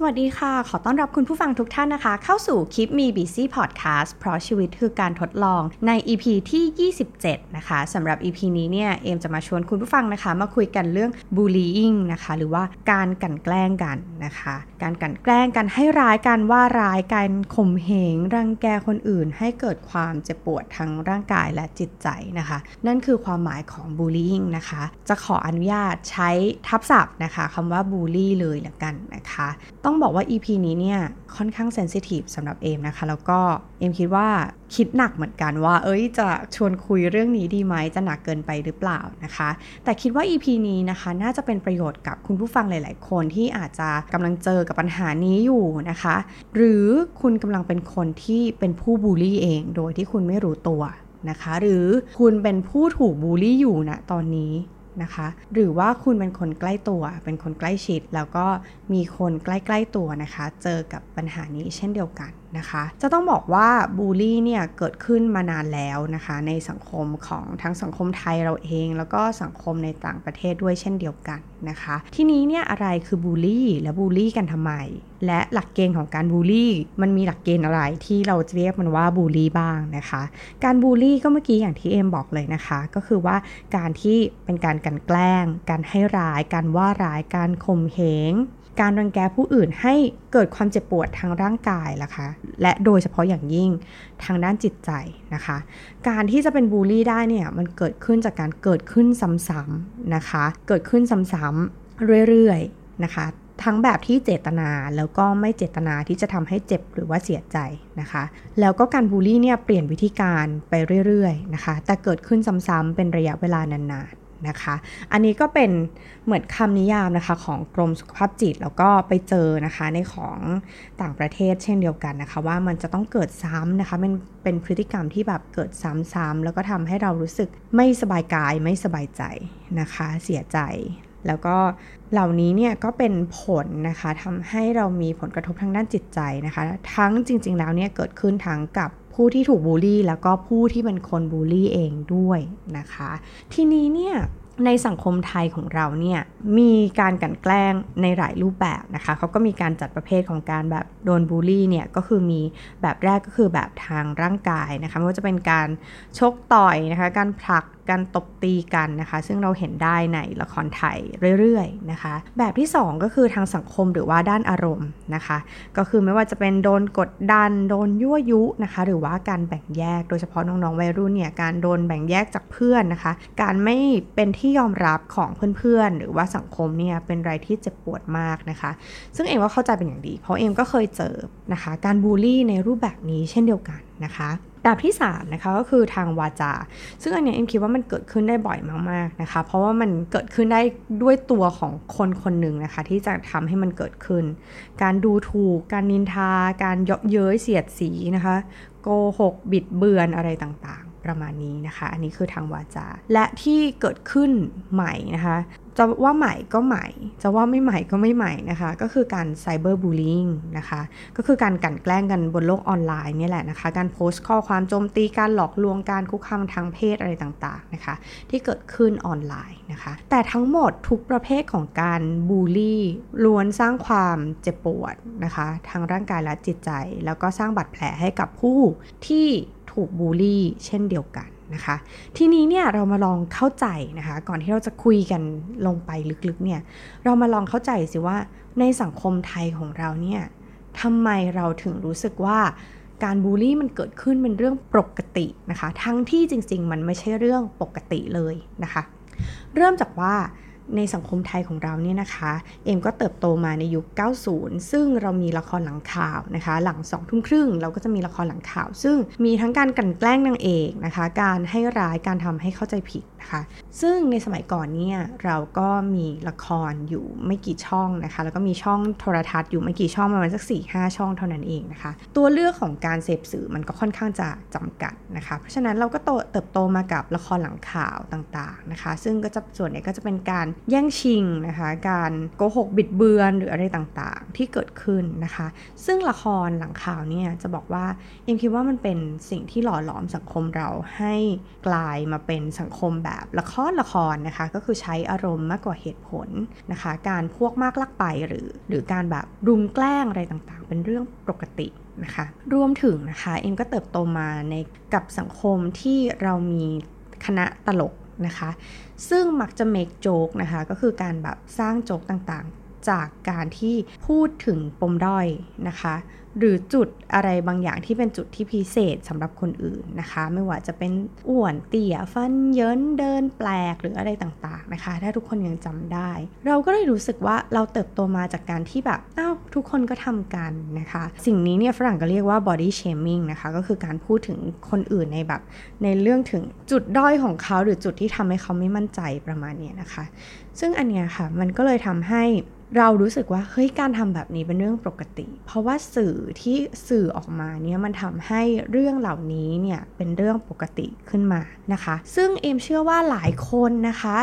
สวัสดีค่ะ ขอต้อนรับคุณผู้ฟังทุกท่านนะคะ เข้าสู่คลิปมี BC Podcast เพราะชีวิตคือการทดลองใน EP ที่ 27 นะคะสำหรับ EP นี้เนี่ย เอมจะมาชวนคุณผู้ฟังนะคะ มาคุยกันเรื่อง bullying นะคะ หรือว่าการกันแกล้งกันนะคะ การกันแกล้งกันให้ร้ายกันว่าร้ายกันข่มเหง รังแกคนอื่น ให้เกิดความเจ็บปวดทั้งร่างกายและจิตใจนะคะ นั่นคือความหมายของ bullying นะคะ จะขออนุญาตใช้ทับศัพท์นะคะคำว่า bully เลยละกันนะคะต้องบอกว่า EP นี้เนี่ยค่อนข้างเซนซิทีฟสำหรับเอมนะคะ แล้วก็เอมคิดว่าคิดหนักเหมือนกันว่า เอ้ยจะชวนคุยเรื่องนี้ดีไหมจะหนักเกินไปหรือเปล่านะคะ แต่คิดว่า EP นี้นะคะ น่าจะเป็นประโยชน์กับคุณผู้ฟังหลาย ๆ คนที่อาจจะกำลังเจอกับปัญหานี้อยู่นะคะ หรือคุณกำลังเป็นคนที่เป็นผู้บูลลี่เอง โดยที่คุณไม่รู้ตัวนะคะ หรือคุณเป็นผู้ถูกบูลลี่อยู่ณนะตอนนี้ นะคะ หรือว่าคุณเป็นคนใกล้ตัว เป็นคนใกล้ชิด แล้วก็มีคนใกล้ ๆตัวนะคะ เจอกับปัญหานี้เช่นเดียวกันนะคะ จะต้องบอกว่าบูลลี่เนี่ยเกิดขึ้นมานานแล้วนะคะ ในสังคมของทั้งสังคมไทยเราเอง แล้วก็สังคมในต่างประเทศด้วยเช่นเดียวกันนะคะ ที่นี้เนี่ยอะไรคือบูลลี่และบูลลี่กันทำไม และหลักเกณฑ์ของการบูลลี่มันมีหลักเกณฑ์อะไรที่เราจะเรียกมันว่าบูลลี่บ้างนะคะ การบูลลี่ก็เมื่อกี้อย่างที่เอ็มบอกเลยนะคะ ก็คือว่าการที่เป็นการกันแกล้ง การให้ร้าย การว่าร้าย การข่มเหง การรังแกผู้อื่นให้เกิดความเจ็บปวดทางร่างกายล่ะคะ และโดยเฉพาะอย่างยิ่งทางด้านจิตใจนะคะ การที่จะเป็นบูลลี่ได้เนี่ยมันเกิดขึ้นจากการเกิดขึ้นซ้ำๆนะคะ เกิดขึ้นซ้ำๆเรื่อยๆนะคะทั้งแบบที่เจตนาแล้วก็ไม่เจตนาที่จะทำให้เจ็บหรือว่าเสียใจนะคะ แล้วก็การบูลลี่เนี่ยเปลี่ยนวิธีการไปเรื่อยๆนะคะ แต่เกิดขึ้นซ้ำๆเป็นระยะเวลานานๆ นะคะ อันนี้ก็เป็นเหมือนคำนิยามนะคะของกรมสุขภาพจิตแล้วก็ไปเจอนะคะในของต่างประเทศเช่นเดียวกันนะคะ ว่ามันจะต้องเกิดซ้ำนะคะเป็นเป็นพฤติกรรมที่แบบเกิดซ้ำๆแล้วก็ทำให้เรารู้สึกไม่สบายกายไม่สบายใจนะคะ เสียใจแล้วก็เหล่านี้เนี่ยก็เป็นผลนะคะทำให้เรามีผลกระทบทางด้านจิตใจนะคะ ทั้งจริง ๆ แล้วเนี่ยเกิดขึ้นทั้งกับ ผู้ที่ถูกบูลลี่ แล้วก็ผู้ที่เป็นคนบูลลี่เองด้วยนะคะ ทีนี้เนี่ยในสังคมไทยของเราเนี่ยมีการกันแกล้งในหลายรูปแบบนะคะเขาก็มีการจัดประเภทของการแบบโดนบูลลี่เนี่ยก็คือมีแบบแรกก็คือแบบทางร่างกายนะคะไม่ว่าจะเป็นการชกต่อยนะคะการผลัก การตบตีกันนะคะ ซึ่งเราเห็นได้ในละครไทยเรื่อยๆนะคะ แบบที่ 2 ก็คือทางสังคมหรือว่าด้านอารมณ์นะคะ ก็คือไม่ว่าจะเป็นโดนกดดัน โดนยั่วยุนะคะ หรือว่าการแบ่งแยกโดยเฉพาะน้องๆวัยรุ่นเนี่ยการโดนแบ่งแยกจากเพื่อนนะคะ การไม่เป็นที่ยอมรับของเพื่อนๆ หรือว่าสังคมเนี่ยเป็นอะไรที่เจ็บปวดมากนะคะ ซึ่งเอ็มว่าเข้าใจเป็นอย่างดี เพราะเอ็มก็เคยเจอนะคะ การบูลลี่ในรูปแบบนี้เช่นเดียวกันนะคะ แบบที่3นะคะก็คือทางวาจา ซึ่งอันนี้เอ็มคิดว่ามันเกิดขึ้นได้บ่อยมากๆนะคะ เพราะว่ามันเกิดขึ้นได้ด้วยตัวของคนคนหนึ่งนะคะ ที่จะทำให้มันเกิดขึ้น การดูถูก การนินทา การเยาะเย้ยเสียดสีนะคะ โกหกบิดเบือนอะไรต่างๆ ประมาณนี้นะคะ อันนี้คือทางวาจา และที่เกิดขึ้นใหม่นะคะ จะว่าใหม่ก็ใหม่ จะว่าไม่ใหม่ก็ไม่ใหม่นะคะ ก็คือการไซเบอร์บูลลิงนะคะ ก็คือการกันแกล้งกันบนโลกออนไลน์นี่แหละนะคะ การโพสต์ข้อความโจมตี การหลอกลวง การคุกคามทางเพศอะไรต่างๆนะคะ ที่เกิดขึ้นออนไลน์นะคะ แต่ทั้งหมดทุกประเภทของการบูลลี่ล้วนสร้างความเจ็บปวดนะคะ ทางร่างกายและจิตใจ แล้วก็สร้างบาดแผลให้กับผู้ที่ ถูกบูลลี่เช่นเดียวกันนะคะ ทีนี้เนี่ยเรามาลองเข้าใจนะคะ ก่อนที่เราจะคุยกันลงไปลึกๆเนี่ยเรามาลองเข้าใจสิว่าในสังคมไทยของเราเนี่ยทำไมเราถึงรู้สึกว่าการบูลลี่มันเกิดขึ้นเป็นเรื่องปกตินะคะ ทั้งที่จริงๆ มันไม่ใช่เรื่องปกติเลยนะคะ เริ่มจากว่า ในสังคมไทยของเราเนี่ยนะคะ เอ็มก็เติบโตมาในยุค 90 ซึ่งเรามีละครหลังข่าวนะคะ หลังสองทุ่มครึ่งเราก็จะมีละครหลังข่าว ซึ่งมีทั้งการกันแกล้งนางเอกนะคะ การให้ร้ายการทำให้เข้าใจผิดนะคะ ซึ่งในสมัยก่อนเนี่ยเราก็มีละครอยู่ไม่กี่ช่องนะคะ แล้วก็มีช่องโทรทัศน์อยู่ไม่กี่ช่องประมาณสัก4ี่ห้าช่องเท่านั้นเองนะคะ ตัวเลือกของการเสพสื่อมันก็ค่อนข้างจะจำกัดนะคะ เพราะฉะนั้นเราก็โตเติบโตมากับละครหลังข่าวต่างๆนะคะ ซึ่งก็จะส่วนใหญ่ก็จะเป็นการแย่งชิงนะคะ การโกหกบิดเบือนหรืออะไรต่างๆ ที่เกิดขึ้นนะคะ ซึ่งละครหลังข่าวเนี่ยจะบอกว่าเอ็มคิดว่ามันเป็นสิ่งที่หล่อหลอมสังคมเราให้กลายมาเป็นสังคมแบบละครละครนะคะ ก็คือใช้อารมณ์มากกว่าเหตุผลนะคะ การพวกมากลักไปหรือ หรือการแบบรุมแกล้งอะไรต่างๆ เป็นเรื่องปกตินะคะรวมถึงนะคะเอ็มก็เติบโตมาในกับสังคมที่เรามีคณะตลก นะคะ ซึ่งมักจะ make joke นะคะ ก็คือการแบบสร้างโจ๊กต่างๆ จากการที่พูดถึงปมด้อยนะคะ หรือจุดอะไรบางอย่างที่เป็นจุดที่พิเศษสำหรับคนอื่นนะคะ ไม่ว่าจะเป็นอ้วนเตี่ยฟันเยินเดินแปลกหรืออะไรต่างๆนะคะ ถ้าทุกคนยังจำได้ เราก็เลยรู้สึกว่าเราเติบโตมาจากการที่แบบอ้าวทุกคนก็ทำกันนะคะ สิ่งนี้เนี่ยฝรั่งก็เรียกว่า body shaming นะคะก็คือการพูดถึงคนอื่นในแบบ ในเรื่องถึงจุดด้อยของเขาหรือจุดที่ทำให้เขาไม่มั่นใจประมาณนี้นะคะ ซึ่งอันเนี้ยค่ะมันก็เลยทำให้ เรารู้สึกว่าเฮ้ยการทำแบบนี้เป็นเรื่องปกติ เพราะว่าสื่อที่สื่อออกมาเนี่ยมันทำให้เรื่องเหล่านี้เนี่ยเป็นเรื่องปกติขึ้นมานะคะ ซึ่งเอมเชื่อว่าหลายคนนะคะ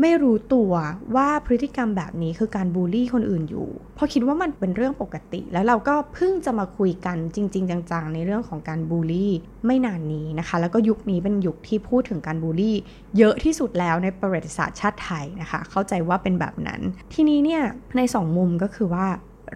ไม่รู้ตัวว่าพฤติกรรมแบบนี้คือการบูลลี่คนอื่นอยู่ เพราะคิดว่ามันเป็นเรื่องปกติ แล้วเราก็เพิ่งจะมาคุยกันจริง ๆ จังๆ ในเรื่องของการบูลลี่ไม่นานนี้นะคะ แล้วก็ยุคนี้เป็นยุคที่พูดถึงการบูลลี่ เยอะที่สุดแล้วในประวัติศาสตร์ชาติไทยนะคะ เข้าใจว่าเป็นแบบนั้น ทีนี้เนี่ยในสองมุมก็คือว่า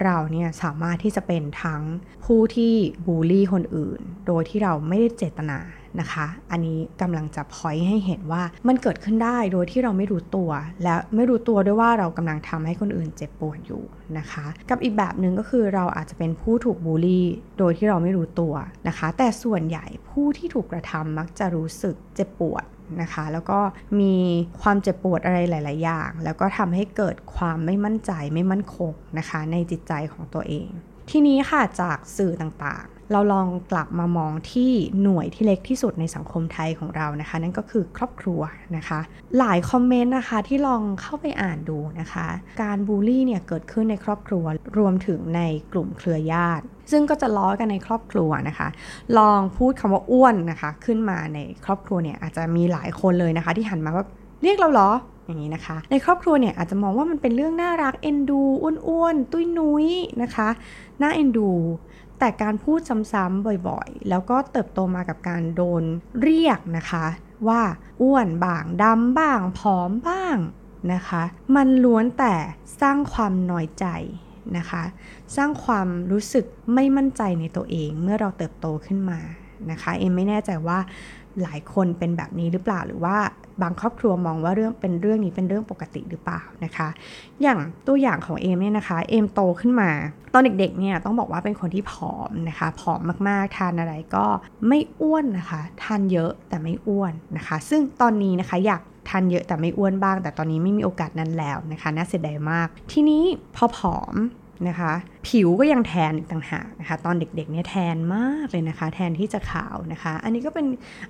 เราเนี่ยสามารถที่จะเป็นทั้งผู้ที่บูลลี่คนอื่น โดยที่เราไม่ได้เจตนา นะคะ อันนี้กำลังจะพอยให้เห็นว่ามันเกิดขึ้นได้โดยที่เราไม่รู้ตัว และไม่รู้ตัวด้วยว่าเรากำลังทำให้คนอื่นเจ็บปวดอยู่นะคะ กับอีกแบบหนึ่งก็คือเราอาจจะเป็นผู้ถูกบูลลี่โดยที่เราไม่รู้ตัวนะคะ แต่ส่วนใหญ่ผู้ที่ถูกกระทำมักจะรู้สึกเจ็บปวดนะคะแล้วก็มีความเจ็บปวดอะไรหลาย ๆ อย่าง แล้วก็ทำให้เกิดความไม่มั่นใจไม่มั่นคงนะคะ ในจิตใจของตัวเอง ทีนี้ค่ะจากสื่อต่าง เราลองกลับมามองที่หน่วยที่เล็กที่สุดในสังคมไทยของเรานะคะ นั่นก็คือครอบครัวนะคะ หลายคอมเมนต์นะคะที่ลองเข้าไปอ่านดูนะคะ การบูลลี่เนี่ยเกิดขึ้นในครอบครัวรวมถึงในกลุ่มเครือญาติ ซึ่งก็จะล้อกันในครอบครัวนะคะ ลองพูดคำว่าอ้วนนะคะ ขึ้นมาในครอบครัวเนี่ยอาจจะมีหลายคนเลยนะคะ ที่หันมาว่าเรียกเราเหรออย่างนี้นะคะ ในครอบครัวเนี่ยอาจจะมองว่ามันเป็นเรื่องน่ารักเอ็นดูอ้วนๆตุ้ยนุ้ยนะคะน่าเอ็นดู แต่การพูดซ้ำๆบ่อยๆ แล้วก็เติบโตมากับการโดนเรียกนะคะ ว่าอ้วนบ้างดำบ้างผอมบ้างนะคะ มันล้วนแต่สร้างความน้อยใจนะคะ สร้างความรู้สึกไม่มั่นใจในตัวเองเมื่อเราเติบโตขึ้นมานะคะ เอ็มไม่แน่ใจว่า หลายคนเป็นแบบนี้หรือเปล่าหรือว่าบางครอบครัวมองว่าเรื่องเป็นเรื่องนี้เป็นเรื่องปกติหรือเปล่านะคะ อย่างตัวอย่างของเอมเนี่ยนะคะเอมโตขึ้นมา ตอนเด็กๆเนี่ยต้องบอกว่าเป็นคนที่ผอมนะคะผอมมากๆ ทานอะไรก็ไม่อ้วนนะคะ ทานเยอะแต่ไม่อ้วนนะคะ ซึ่งตอนนี้นะคะอยากทานเยอะแต่ไม่อ้วนบ้าง แต่ตอนนี้ไม่มีโอกาสนั้นแล้วนะคะน่าเสียดายมาก ทีนี้พอผอม นะคะ ผิวก็ยังแทนต่างหากนะคะ ตอนเด็กๆเนี่ยแทนมากเลยนะคะ แทนที่จะขาวนะคะ อันนี้ก็เป็น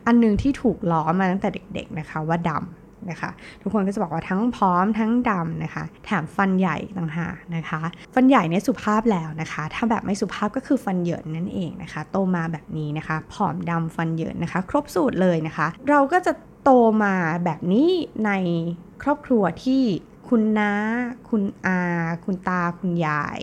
อันนึงที่ถูกล้อมาตั้งแต่เด็ก ๆนะคะ ว่าดำนะคะ ทุกคนก็จะบอกว่าทั้งพร้อมทั้งดำนะคะ แถมฟันใหญ่ต่างหากนะคะ ฟันใหญ่เนี่ยสุภาพแล้วนะคะ ถ้าแบบไม่สุภาพก็คือฟันเหยินนั่นเองนะคะ โตมาแบบนี้นะคะ ผอมดำฟันเหยินนะคะ ครบสูตรเลยนะคะ เราก็จะโตมาแบบนี้ในครอบครัวที่ คุณน้า คุณอา คุณตา คุณยาย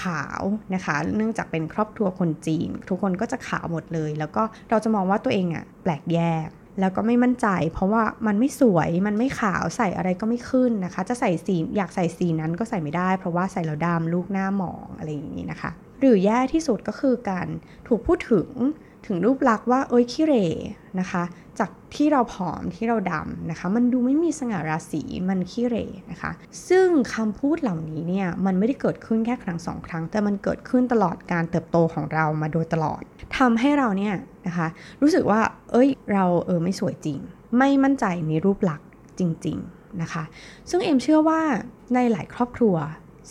ขาวนะคะ เนื่องจากเป็นครอบครัวคนจีน ทุกคนก็จะขาวหมดเลย แล้วก็เราจะมองว่าตัวเองอะแปลกแยก แล้วก็ไม่มั่นใจ เพราะว่ามันไม่สวย มันไม่ขาว ใส่อะไรก็ไม่ขึ้นนะคะ จะใส่สี อยากใส่สีนั้นก็ใส่ไม่ได้ เพราะว่าใส่แล้วดำลูกหน้าหมองอะไรอย่างนี้นะคะ หรือแย่ที่สุดก็คือการถูกพูดถึง ถึงรูปลักษณ์ว่าเอ้ยขี้เรนะคะ จากที่เราผอมที่เราดำนะคะ มันดูไม่มีสง่าราศีมันขี้เรนะคะ ซึ่งคำพูดเหล่านี้เนี่ยมันไม่ได้เกิดขึ้นแค่ครั้งสองครั้ง แต่มันเกิดขึ้นตลอดการเติบโตของเรามาโดยตลอดทำให้เราเนี่ยนะคะ รู้สึกว่า เอ้ยเราเออไม่สวยจริง ไม่มั่นใจในรูปลักษณ์จริง ๆนะคะ ซึ่งเอ็มเชื่อว่าในหลายครอบครัว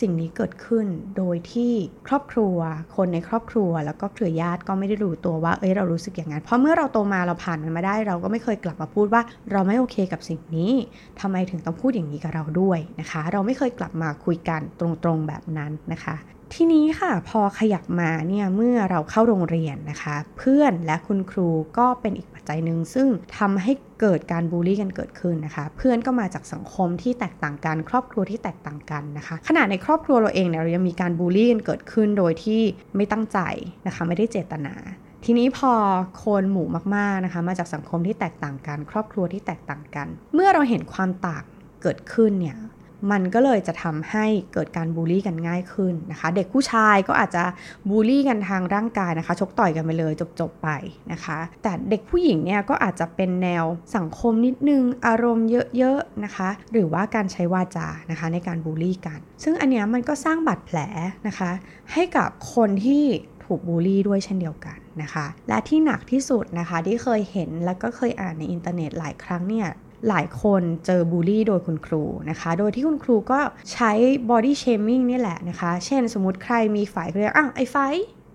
สิ่งนี้เกิดขึ้นโดยที่ครอบครัว คนในครอบครัว แล้วก็เครือญาติก็ไม่ได้รู้ตัวว่า เอ้ยเรารู้สึกอย่างนั้น เพราะเมื่อเราโตมาเราผ่านมันมาได้ เราก็ไม่เคยกลับมาพูดว่า เราไม่โอเคกับสิ่งนี้ทำไมถึงต้องพูดอย่างนี้กับเราด้วยนะคะ เราไม่เคยกลับมาคุยกันตรงๆแบบนั้นนะคะทีนี้ค่ะพอขยับมาเนี่ยเมื่อเราเข้าโรงเรียนนะคะ เพื่อนและคุณครูก็เป็นอีกป จัยหนึ่งซึ่งทำให้เกิดการบูลลี่กันเกิดขึ้นนะคะ เพื่อนก็มาจากสังคมที่แตกต่างกัน ครอบครัวที่แตกต่างกันนะคะขนาดในครอบครัวเราเองเนี่ยเรายังมีการบูลลี่กันเกิดขึ้นโดยที่ไม่ตั้งใจนะคะไม่ได้เจตนาทีนี้พอคนหมู่มากๆนะคะ มาจากสังคมที่แตกต่างกัน ครอบครัวที่แตกต่างกัน เมื่อเราเห็นความต่างเกิดขึ้นเนี่ย มันก็เลยจะทำให้เกิดการบูลลี่กันง่ายขึ้นนะคะ เด็กผู้ชายก็อาจจะบูลลี่กันทางร่างกายนะคะ ชกต่อยกันไปเลยจบๆไปนะคะ แต่เด็กผู้หญิงเนี่ยก็อาจจะเป็นแนวสังคมนิดนึงอารมณ์เยอะๆนะคะ หรือว่าการใช้วาจานะคะในการบูลลี่กัน ซึ่งอันเนี้ยมันก็สร้างบาดแผลนะคะ ให้กับคนที่ถูกบูลลี่ด้วยเช่นเดียวกันนะคะ และที่หนักที่สุดนะคะที่เคยเห็นแล้วก็เคยอ่านในอินเทอร์เน็ตหลายครั้งเนี่ย หลายคนเจอบูลลี่โดยคุณครูนะคะ โดยที่คุณครูก็ใช้ body shaming นี่แหละนะคะ เช่นสมมติใครมีฝ่ายเรียกอะไอ้ไฟ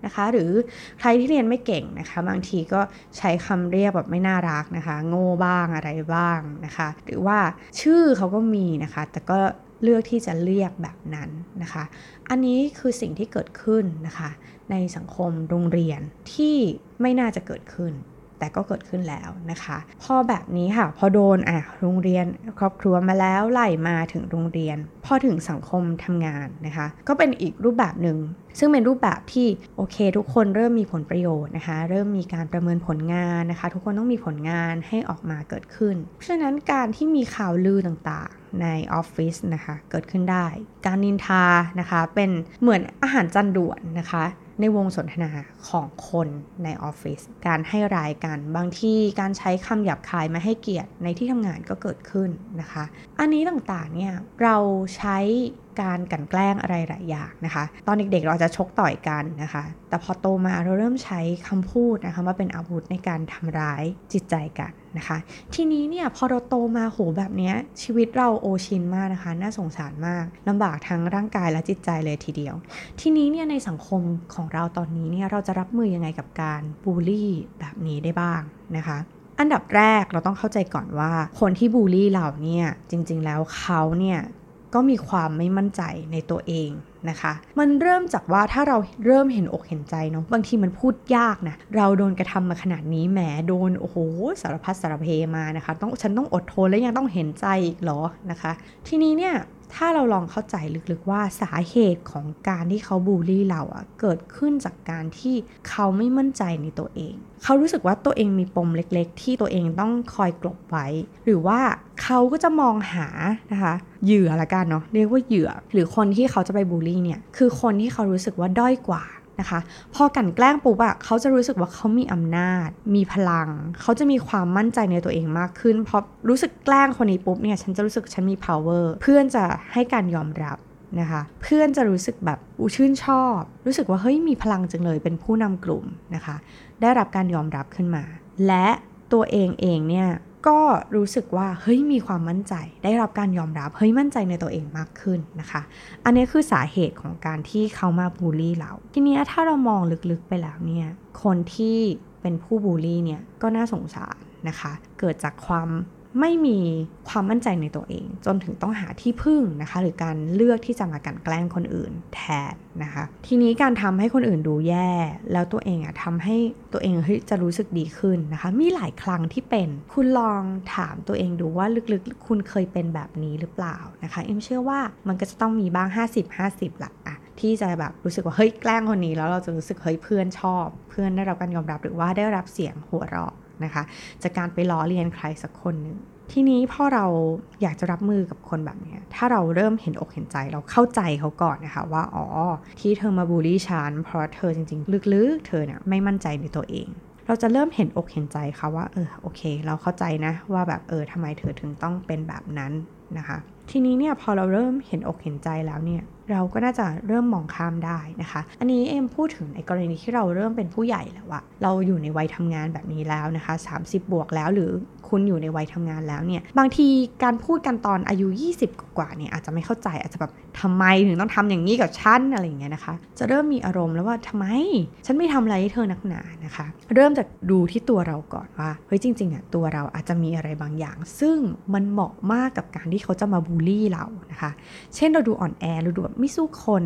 นะคะ หรือใครที่เรียนไม่เก่งนะคะ บางทีก็ใช้คำเรียกแบบไม่น่ารักนะคะ โง่บ้างอะไรบ้างนะคะ หรือว่าชื่อเขาก็มีนะคะ แต่ก็เลือกที่จะเรียกแบบนั้นนะคะ อันนี้คือสิ่งที่เกิดขึ้นนะคะ ในสังคมโรงเรียนที่ไม่น่าจะเกิดขึ้น แต่ก็เกิดขึ้นแล้วนะคะ พอแบบนี้ค่ะ พอโดนอะโรงเรียนครอบครัวมาแล้วไล่มาถึงโรงเรียน พอถึงสังคมทำงานนะคะ ก็เป็นอีกรูปแบบหนึ่งซึ่งเป็นรูปแบบที่โอเค ทุกคนเริ่มมีผลประโยชน์นะคะ เริ่มมีการประเมินผลงานนะคะ ทุกคนต้องมีผลงานให้ออกมาเกิดขึ้น เพราะฉะนั้นการที่มีข่าวลือต่างๆในออฟฟิศนะคะ เกิดขึ้นได้ การนินทานะคะ เป็นเหมือนอาหารจานด่วนนะคะ ในวงสนทนาของคนในออฟฟิศการให้รายกันบางที่การใช้คำหยาบคายมาให้เกียรติในที่ทำงานก็เกิดขึ้นนะคะ อันนี้ต่างๆเนี่ยเราใช้ การกันแกล้งอะไรหลายอย่างนะคะ ตอนเด็กๆเราจะชกต่อยกันนะคะ แต่พอโตมาเราเริ่มใช้คำพูดนะคะมาเป็นอาวุธในการทำร้ายจิตใจกันนะคะ ทีนี้เนี่ยพอเราโตมาโหแบบนี้ชีวิตเราโอชินมากนะคะ น่าสงสารมากลำบากทั้งร่างกายและจิตใจเลยทีเดียว ทีนี้เนี่ยในสังคมของเราตอนนี้เนี่ยเราจะรับมือยังไงกับการบูลลี่แบบนี้ได้บ้างนะคะอันดับแรกเราต้องเข้าใจก่อนว่าคนที่บูลลี่เราเนี่ยจริงๆแล้วเขาเนี่ย ก็มีความไม่มั่นใจในตัวเอง นะคะ มันเริ่มจากว่าถ้าเราเริ่มเห็นอกเห็นใจเนาะบางทีมันพูดยากนะเราโดนกระทำมาขนาดนี้แหมโดนโอ้โหสารพัดสารเพมานะคะต้องฉันต้องอดทนและยังต้องเห็นใจอีกเหรอนะคะ ทีนี้เนี่ยถ้าเราลองเข้าใจลึกๆว่าสาเหตุของการที่เขาบูลลี่เราอะเกิดขึ้นจากการที่เขาไม่มั่นใจในตัวเอง เขารู้สึกว่าตัวเองมีปมเล็กๆ ที่ตัวเองต้องคอยกลบไว้ หรือว่าเขาก็จะมองหานะคะเหยื่อละกันเนาะเรียกว่าเหยื่อ หรือคนที่เขาจะไปบูลลี่เนี่ยคือคนที่เขารู้สึกว่าด้อยกว่านะคะพอกันแกล้งปุ๊บอะเขาจะรู้สึกว่าเขามีอำนาจ มีพลัง เขาจะมีความมั่นใจในตัวเองมากขึ้น เพราะรู้สึกแกล้งคนนี้ปุ๊บเนี่ยฉันจะรู้สึกฉันมี power เพื่อนจะให้การยอมรับนะคะ เพื่อนจะรู้สึกแบบอูชื่นชอบ รู้สึกว่าเฮ้ยมีพลังจังเลยเป็นผู้นำกลุ่มนะคะ ได้รับการยอมรับขึ้นมา และตัวเองเองเนี่ย ก็รู้สึกว่าเฮ้ยมีความมั่นใจได้รับการยอมรับเฮ้ยมั่นใจในตัวเองมากขึ้นนะคะ อันนี้คือสาเหตุของการที่เขามาบูลลี่เรา ทีนี้ถ้าเรามองลึกๆไปแล้วเนี่ยคนที่เป็นผู้บูลลี่เนี่ยก็น่าสงสารนะคะ เกิดจากความ ไม่มีความมั่นใจในตัวเอง จนถึงต้องหาที่พึ่งนะคะ หรือการเลือกที่จะมากันแกล้งคนอื่นแทนนะคะ ทีนี้การทำให้คนอื่นดูแย่ แล้วตัวเองอะทำให้ตัวเองเฮ้ยจะรู้สึกดีขึ้นนะคะ มีหลายครั้งที่เป็น คุณลองถามตัวเองดูว่าลึกๆ คุณเคยเป็นแบบนี้หรือเปล่านะคะ เอ็มเชื่อว่ามันก็จะต้องมีบ้าง 50-50หลักอะที่จะแบบรู้สึกว่าเฮ้ยแกล้งคนนี้แล้วเราจะรู้สึกเฮ้ยเพื่อนชอบ เพื่อนได้รับการยอมรับหรือว่าได้รับเสียงหัวเราะ นะคะ จากการไปล้อเลียนใครสักคนหนึ่งทีนี้พอเราอยากจะรับมือกับคนแบบนี้ถ้าเราเริ่มเห็นอกเห็นใจเราเข้าใจเขาก่อนนะคะว่าอ๋อที่เธอมาบูลลี่ฉันเพราะเธอจริงๆ ลึกๆ เธอเนี่ยไม่มั่นใจในตัวเอง เราจะเริ่มเห็นอกเห็นใจเขาว่าเออโอเค เราเข้าใจนะว่าแบบเออทำไมเธอถึงต้องเป็นแบบนั้นนะคะ ทีนี้เนี่ยพอเราเริ่มเห็นอกเห็นใจแล้วเนี่ยเราก็น่าจะเริ่มมองข้ามได้นะคะ อันนี้เอ็มพูดถึงในกรณีที่เราเริ่มเป็นผู้ใหญ่แล้วอะเราอยู่ในวัยทำงานแบบนี้แล้วนะคะ 30 บวกแล้วหรือ คุณอยู่ในวัยทำงานแล้วเนี่ยบางทีการพูดกันตอนอายุ 20 กว่าเนี่ยอาจจะไม่เข้าใจอาจจะแบบทำไมถึงต้องทำอย่างนี้กับฉันอะไรอย่างเงี้ยนะคะ จะเริ่มมีอารมณ์แล้วว่าทำไม ฉันไม่ทำอะไรให้เธอนักหนานะคะ เริ่มจากดูที่ตัวเราก่อนว่าเฮ้ยจริงๆอะตัวเราอาจจะมีอะไรบางอย่าง ซึ่งมันเหมาะมากกับการที่เขาจะมาบูลลี่เรานะคะ เช่นเราดูอ่อนแอเราดูแบบไม่สู้คน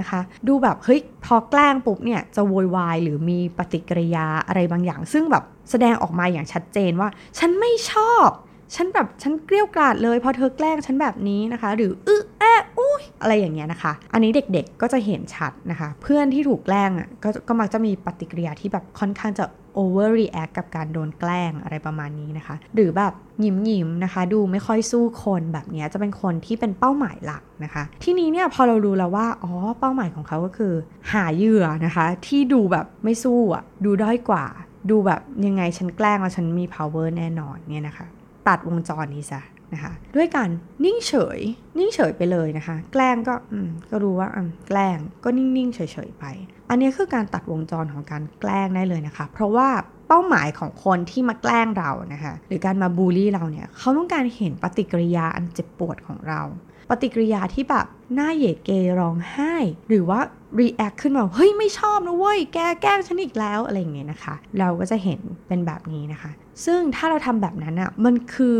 นะคะ ดูแบบเฮ้ยพอแกล้งปุ๊บเนี่ยจะโวยวายหรือมีปฏิกิริยาอะไรบางอย่าง ซึ่งแบบแสดงออกมาอย่างชัดเจนว่า ฉันไม่ชอบ ฉันแบบฉันเกลี้ยกล่อดเลยพอเธอแกล้งฉันแบบนี้นะคะ หรืออึแอะอุ้ยอะไรอย่างเงี้ยนะคะ อันนี้เด็กๆก็จะเห็นชัดนะคะ เพื่อนที่ถูกแกล้งอะก็ก็มักจะมีปฏิกิริยาที่แบบค่อนข้างจะ overreact กับการโดนแกล้งอะไรประมาณนี้นะคะ หรือแบบยิ้มยิ้มนะคะ ดูไม่ค่อยสู้คนแบบนี้จะเป็นคนที่เป็นเป้าหมายหลักนะคะ ที่นี้เนี่ยพอเรารู้แล้วว่าอ๋อเป้าหมายของเขาก็คือ หาเหยื่อนะคะ ที่ดูแบบไม่สู้อะดูด้อยกว่า ดูแบบยังไงฉันแกล้งแล้วฉันมี power แน่นอนเนี่ยนะคะ ตัดวงจรนี้ซะนะคะด้วยการนิ่งเฉย นิ่งเฉยไปเลยนะคะ แกล้งก็อืมก็รู้ว่าอืมแกล้งก็นิ่งๆเฉยๆไป อันนี้คือการตัดวงจรของการแกล้งได้เลยนะคะ เพราะว่าเป้าหมายของคนที่มาแกล้งเรานะคะ หรือการมาบูลลี่เราเนี่ยเขาต้องการเห็นปฏิกิริยาอันเจ็บปวดของเรา ปฏิกิริยาที่แบบหน้าเหยดเกร้องไห้ หรือว่า react ขึ้นมา เฮ้ย ไม่ชอบนะเว้ย แกแกล้งฉันอีกแล้ว อะไรอย่างเงี้ยนะคะ เราก็จะเห็นเป็นแบบนี้นะคะ ซึ่งถ้าเราทำแบบนั้นอะ่ะ มันคือ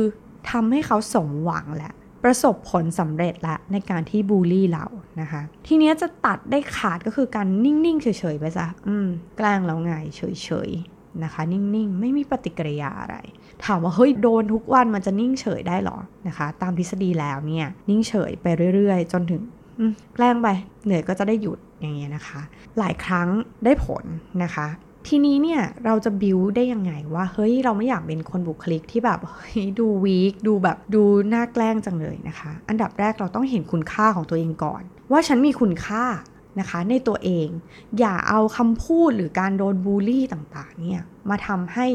ทำให้เขาสมหวังแหละประสบผลสำเร็จละในการที่บูลลี่เรานะคะ ทีนี้จะตัดได้ขาดก็คือการนิ่ง ๆ เฉย ๆ ไปซะอืมแกล้งแล้วไงเฉย ๆ นะคะ นิ่ง ๆ ไม่มีปฏิกิริยาอะไร ถามว่าเฮ้ยโดนทุกวันมันจะนิ่งเฉยได้หรอนะคะ ตามทฤษฎีแล้วเนี่ยนิ่งเฉยไปเรื่อย ๆ จนถึงแกล้งไปเหนื่อยก็จะได้หยุดอย่างเงี้ยนะคะ หลายครั้งได้ผลนะคะทีนี้เนี่ยเราจะบิวได้ยังไงว่าเฮ้ยเราไม่อยากเป็นคนบุคลิกที่แบบเฮ้ยดูวีคดูแบบดูน่าแกล้งจังเลยนะคะ อันดับแรกเราต้องเห็นคุณค่าของตัวเองก่อน ว่าฉันมีคุณค่า นะคะในตัวเอง อย่าเอาคำพูดหรือการโดนบูลลี่ต่างๆเนี่ยมาทำให้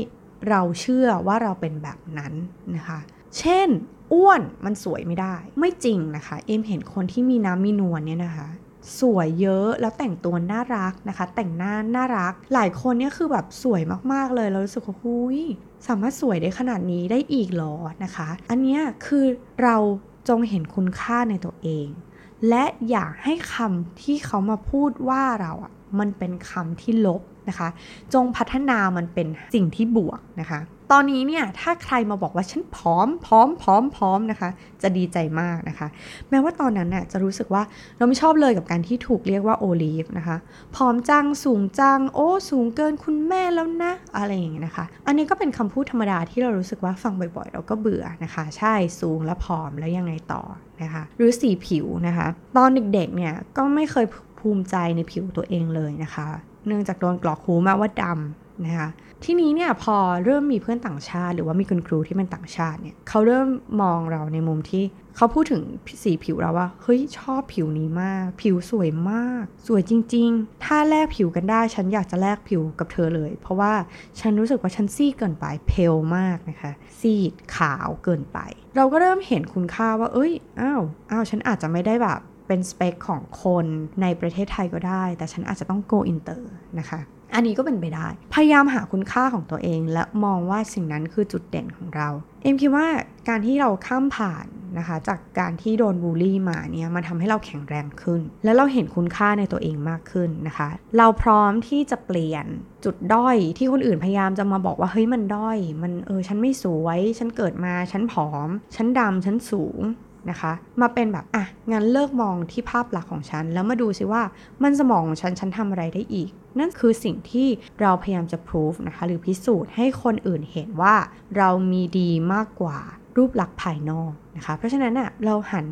เราเชื่อว่าเราเป็นแบบนั้นนะคะ เช่น อ้วนมันสวยไม่ได้ ไม่จริงนะคะ เอ็มเห็นคนที่มีน้ำมีนวลเนี่ยนะคะ สวยเยอะแล้วแต่งตัวน่ารักนะคะ แต่งหน้าน่ารัก หลายคนเนี่ยคือแบบสวยมากๆเลยเรารู้สึกว่าหุยสามารถสวยได้ขนาดนี้ได้อีกหรอนะคะ อันเนี้ยคือเราจงเห็นคุณค่าในตัวเอง และอยากให้คำที่เขามาพูดว่าเราอะมันเป็นคำที่ลบนะคะ จงพัฒนามันเป็นสิ่งที่บวกนะคะ ตอนนี้เนี่ยถ้าใครมาบอกว่าฉันผอมพร้อมพร้อมพร้อมนะคะ จะดีใจมากนะคะ แม้ว่าตอนนั้นน่ะจะรู้สึกว่าเราไม่ชอบเลยกับการที่ถูกเรียกว่าโอลีฟนะคะผอมจังสูงจังโอ้สูงเกินคุณแม่แล้วนะ อะไรอย่างเงี้ยนะคะ อันนี้ก็เป็นคำพูดธรรมดาที่เรารู้สึกว่าฟังบ่อยๆ เราก็เบื่อนะคะ ใช่สูงและผอมแล้วยังไงต่อนะคะ หรือสีผิวนะคะ ตอนเด็กๆเนี่ยก็ไม่เคยภูมิใจในผิวตัวเองเลยนะคะ เนื่องจากโดนกรอกหูมาว่าดำ นะคะทีนี้เนี่ยพอเริ่มมีเพื่อนต่างชาติ หรือว่ามีคุณครูที่เป็นต่างชาติเนี่ยเขาเริ่มมองเราในมุมที่เขาพูดถึงสีผิวเราว่าเฮ้ยชอบผิวนี้มาก ผิวสวยมาก สวยจริง ๆ ถ้าแลกผิวกันได้ฉันอยากจะแลกผิวกับเธอเลย เพราะว่าฉันรู้สึกว่าฉันซีดเกินไปเพลมากนะคะ ซีดขาวเกินไป เราก็เริ่มเห็นคุณค่าว่า เอ้ยอ้าวอ้าวฉันอาจจะไม่ได้แบบเป็นสเปคของคนในประเทศไทยก็ได้ แต่ฉันอาจจะต้อง go inter นะคะ อันนี้ก็เป็นไปได้ พยายามหาคุณค่าของตัวเอง และมองว่าสิ่งนั้นคือจุดเด่นของเรา เอ็มคิดว่าการที่เราข้ามผ่านนะคะ จากการที่โดนบูลลี่มาเนี่ยมันทำให้เราแข็งแรงขึ้น และเราเห็นคุณค่าในตัวเองมากขึ้นนะคะ เราพร้อมที่จะเปลี่ยนจุดด้อยที่คนอื่นพยายามจะมาบอกว่าเฮ้ยมันด้อย มันเออฉันไม่สวย ฉันเกิดมาฉันผอม ฉันดำฉันสูง นะคะ มาเป็นแบบอะงั้นเลิกมองที่ภาพหลักของฉัน แล้วมาดูซิว่ามันสมองของฉันฉันทำอะไรได้อีก นั่นคือสิ่งที่เราพยายามจะพิสูจนะคะ หรือพิสูจน์ให้คนอื่นเห็นว่าเรามีดีมากกว่ารูปลักษณ์ภายนอก นะคะเพราะฉะนั้นอะเราหัน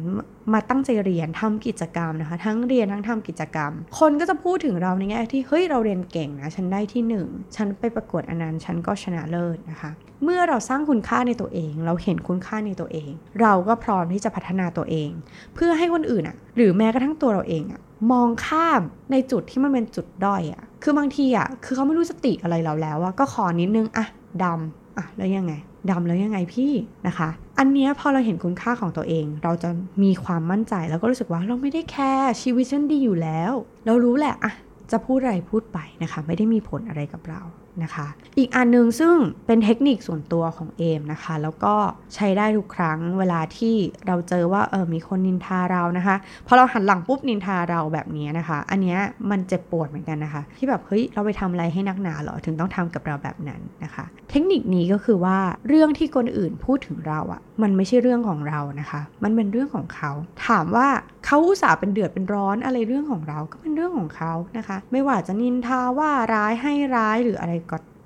มาตั้งใจเรียนทำกิจกรรมนะคะ ทั้งเรียนทั้งทำกิจกรรม คนก็จะพูดถึงเราในแง่ที่เฮ้ยเราเรียนเก่งนะฉันได้ที่หนึ่งฉันไปประกวดอันนั้นฉันก็ชนะเลิศนะคะ เมื่อเราสร้างคุณค่าในตัวเอง เราเห็นคุณค่าในตัวเอง เราก็พร้อมที่จะพัฒนาตัวเอง เพื่อให้คนอื่นอะหรือแม้กระทั่งตัวเราเองอะมองข้ามในจุดที่มันเป็นจุดด้อยอะคือบางทีอะคือเขาไม่รู้สติอะไรเราแล้วอะก็ขอนิดนึงอะดำอะแล้วยังไงดำแล้วยังไงพี่นะคะ อันเนี้ยพอเราเห็นคุณค่าของตัวเอง เราจะมีความมั่นใจแล้วก็รู้สึกว่าเราไม่ได้แคร์ชีวิตฉันดีอยู่แล้ว เรารู้แหละอะจะพูดอะไรพูดไปนะคะ ไม่ได้มีผลอะไรกับเรานะคะ อีกอันนึงซึ่งเป็นเทคนิคส่วนตัวของเอมนะคะ แล้วก็ใช้ได้ทุกครั้งเวลาที่เราเจอว่าเออมีคนนินทาเรานะคะพอเราหันหลังปุ๊บนินทาเราแบบนี้นะคะ อันเนี้ยมันเจ็บปวดเหมือนกันนะคะ ที่แบบเฮ้ยเราไปทำอะไรให้นักหนาหรอถึงต้องทำกับเราแบบนั้นนะคะ เทคนิคนี้ก็คือว่าเรื่องที่คนอื่นพูดถึงเราอะ่ะ มันไม่ใช่เรื่องของเรานะคะ มันเป็นเรื่องของเขา ถามว่าเขาอุตส่าห์เป็นเดือดเป็นร้อนอะไรเรื่องของเราก็เป็นเรื่องของเขานะคะ ไม่ว่าจะนินทาว่าร้ายให้ร้ายหรืออะไร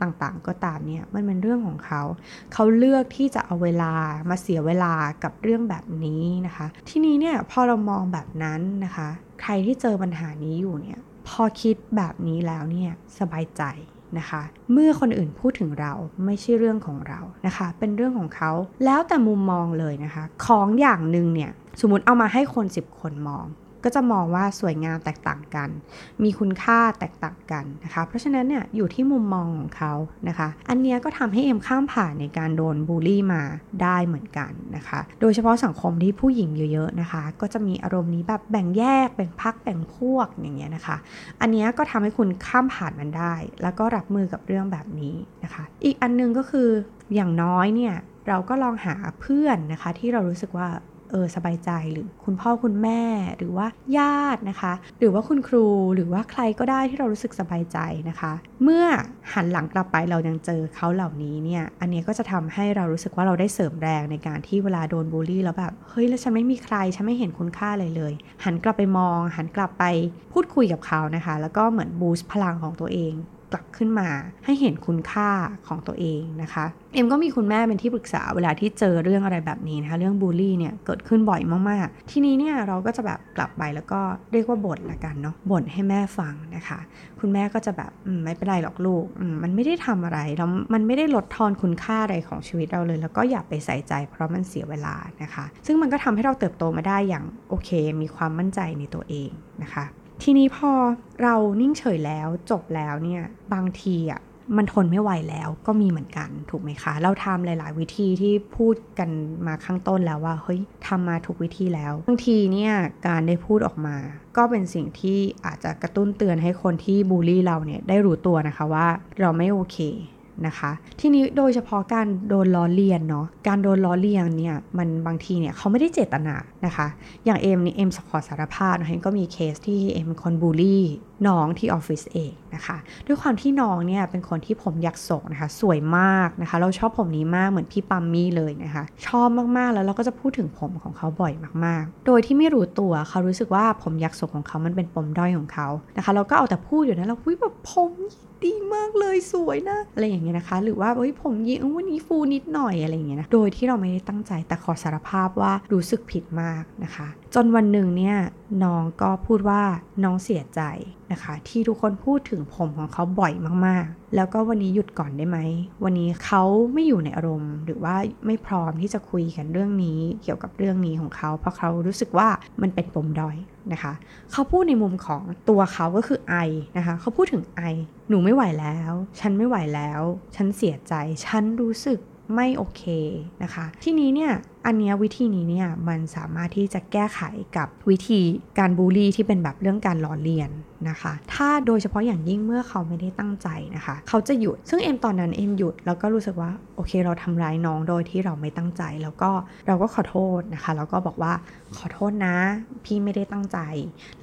ต่างๆ ก็ตามเนี่ยมันเป็นเรื่องของเขา เขาเลือกที่จะเอาเวลามาเสียเวลากับเรื่องแบบนี้นะคะ ทีนี้เนี่ยพอเรามองแบบนั้นนะคะ ใครที่เจอปัญหานี้อยู่เนี่ยพอคิดแบบนี้แล้วเนี่ยสบายใจนะคะเมื่อคนอื่นพูดถึงเราไม่ใช่เรื่องของเรานะคะ เป็นเรื่องของเขาแล้วแต่มุมมองเลยนะคะ ของอย่างหนึ่งเนี่ยสมมติเอามาให้คน 10 คนมอง ก็จะมองว่าสวยงามแตกต่างกัน มีคุณค่าแตกต่างกันนะคะ เพราะฉะนั้นเนี่ยอยู่ที่มุมมองของเขานะคะ อันนี้ก็ทำให้เอ็มข้ามผ่านในการโดนบูลลี่มาได้เหมือนกันนะคะ โดยเฉพาะสังคมที่ผู้หญิงเยอะๆนะคะ ก็จะมีอารมณ์นี้แบบแบ่งแยกแบ่งพักแบ่งพวกอย่างเงี้ยนะคะ อันนี้ก็ทำให้คุณข้ามผ่านมันได้ แล้วก็รับมือกับเรื่องแบบนี้นะคะ อีกอันนึงก็คืออย่างน้อยเนี่ยเราก็ลองหาเพื่อนนะคะที่เรารู้สึกว่า ออสบายใจหรือคุณพ่อคุณแม่หรือว่าญาตินะคะ หรือว่าคุณครูหรือว่าใครก็ได้ที่เรารู้สึกสบายใจนะคะ เมื่อหันหลังกลับไปเรายังเจอเขาเหล่านี้เนี่ยอันนี้ก็จะทำให้เรารู้สึกว่าเราได้เสริมแรงในการที่เวลาโดนบูลลี่แล้วแบบเฮ้ยแล้วฉันไม่มีใครฉันไม่เห็นคุณค่าเลยเลย หันกลับไปมอง หันกลับไปพูดคุยกับเขานะคะ แล้วก็เหมือนบูสต์พลังของตัวเอง กลับขึ้นมา ให้เห็นคุณค่าของตัวเองนะคะ เอ็มก็มีคุณแม่เป็นที่ปรึกษาเวลาที่เจอเรื่องอะไรแบบนี้นะคะ เรื่องบูลลี่เนี่ยเกิดขึ้นบ่อยมากๆ ทีนี้เนี่ยเราก็จะแบบกลับไปแล้วก็เรียกว่าบ่นละกันเนาะบ่นให้แม่ฟังนะคะ คุณแม่ก็จะแบบไม่เป็นไรหรอกลูกมันไม่ได้ทำอะไรแล้วมันไม่ได้ลดทอนคุณค่าอะไรของชีวิตเราเลย แล้วก็อย่าไปใส่ใจ เพราะมันเสียเวลานะคะ ซึ่งมันก็ทำให้เราเติบโตมาได้อย่างโอเค มีความมั่นใจในตัวเองนะคะ ทีนี้พอเรานิ่งเฉยแล้วจบแล้วเนี่ยบางทีอะมันทนไม่ไหวแล้วก็มีเหมือนกันถูกไหมคะ เราทำหลาย ๆ วิธีที่พูดกันมาข้างต้นแล้วว่าเฮ้ยทำมาถูกวิธีแล้วบางทีเนี่ยการได้พูดออกมา ก็เป็นสิ่งที่อาจจะกระตุ้นเตือนให้คนที่บูลลี่เราเนี่ยได้รู้ตัวนะคะว่าเราไม่โอเค นะคะ ทีนี้โดยเฉพาะการโดนล้อเลียนเนาะการโดนล้อเลียนเนี่ยมันบางทีเนี่ยเขาไม่ได้เจตนานะคะ อย่างเอ็มนี่เอ็มขอสารภาพนะคะก็มีเคสที่เอ็มเป็นคนบูลลี่น้องที่ออฟฟิศเองนะคะ ด้วยความที่น้องเนี่ยเป็นคนที่ผมหยักศกนะคะ สวยมากนะคะ เราชอบผมนี้มากเหมือนพี่ปาล์มมี่เลยนะคะ ชอบมากๆแล้วเราก็จะพูดถึงผมของเขาบ่อยมากๆ โดยที่ไม่รู้ตัวเขารู้สึกว่าผมยักศกของเขามันเป็นปมด้อยของเขานะคะ เราก็เอาแต่พูดอยู่นะเราพูดแบบผมดีมากเลยสวยนะอะไรอย่างเงี้ยนะคะ หรือว่าเฮ้ยผมยิงวันนี้ฟูนิดหน่อยอะไรอย่างเงี้ยนะโดยที่เราไม่ได้ตั้งใจแต่ขอสารภาพว่ารู้สึกผิดมากนะคะ จนวันหนึ่งเนี่ยน้องก็พูดว่าน้องเสียใจนะคะ ที่ทุกคนพูดถึงผมของเขาบ่อยมากๆ แล้วก็วันนี้หยุดก่อนได้ไหม วันนี้เขาไม่อยู่ในอารมณ์ หรือว่าไม่พร้อมที่จะคุยกันเรื่องนี้เกี่ยวกับเรื่องนี้ของเขา เพราะเขารู้สึกว่ามันเป็นปมด้อยนะคะ เขาพูดในมุมของตัวเขาก็คือไอนะคะ เขาพูดถึงไอหนูไม่ไหวแล้ว ฉันไม่ไหวแล้ว ฉันเสียใจ ฉันรู้สึกไม่โอเคนะคะ ที่นี้เนี่ย อันนี้วิธีนี้เนี่ยมันสามารถที่จะแก้ไขกับวิธีการบูลลี่ที่เป็นแบบเรื่องการล้อเลียนนะคะ ถ้าโดยเฉพาะอย่างยิ่งเมื่อเขาไม่ได้ตั้งใจนะคะ เขาจะหยุด ซึ่งเอ็มตอนนั้นเอ็มหยุดแล้วก็รู้สึกว่าโอเค เราทำร้ายน้องโดยที่เราไม่ตั้งใจ แล้วก็เราก็ขอโทษนะคะ แล้วก็บอกว่าขอโทษนะ พี่ไม่ได้ตั้งใจ